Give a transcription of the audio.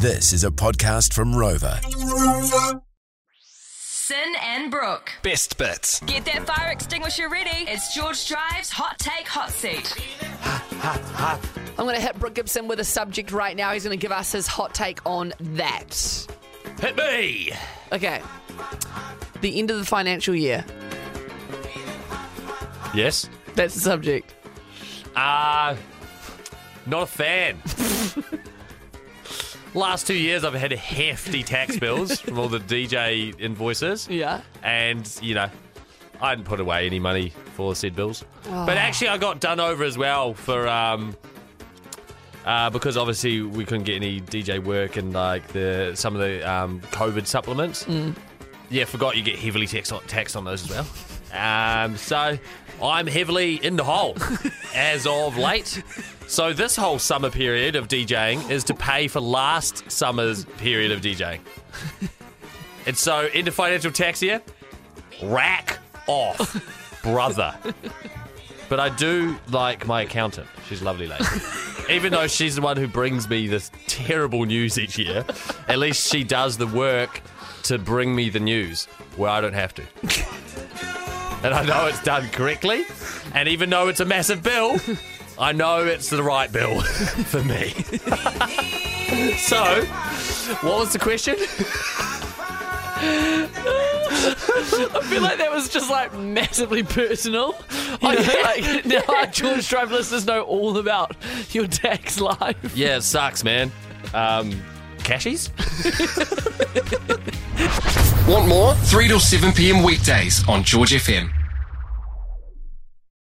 This is a podcast from Rova. Sin and Brooke. Best bits. Get that fire extinguisher ready. It's George Drive's Hot Take Hot Seat. I'm going to hit Brooke Gibson with a subject right now. He's going to give us his hot take on that. Hit me. Okay. The end of the financial year. Yes. That's the subject. Uh, not a fan. Last two years, I've had hefty tax bills from all the DJ invoices. Yeah. And, you know, I hadn't put away any money for said bills. But actually, I got done over as well for. Um, uh, because obviously we couldn't get any DJ work and like the some of the um, COVID supplements. Yeah, forgot you get heavily taxed on, taxed on those as well. Um, so I'm heavily in the hole as of late. So this whole summer period of DJing is to pay for last summer's period of DJing. And so into financial tax year, rack off, brother. But I do like my accountant. She's a lovely lady. Even though she's the one who brings me this terrible news each year, at least she does the work to bring me the news where I don't have to. And I know it's done correctly. And even though it's a massive bill, I know it's the right bill for me. so, what was the question? I feel like that was just like massively personal. Know, like now our George Drive listeners know all about your tax life. Yeah, it sucks, man. Um, cashies? Want more? 3 till 7 p.m. weekdays on George FM.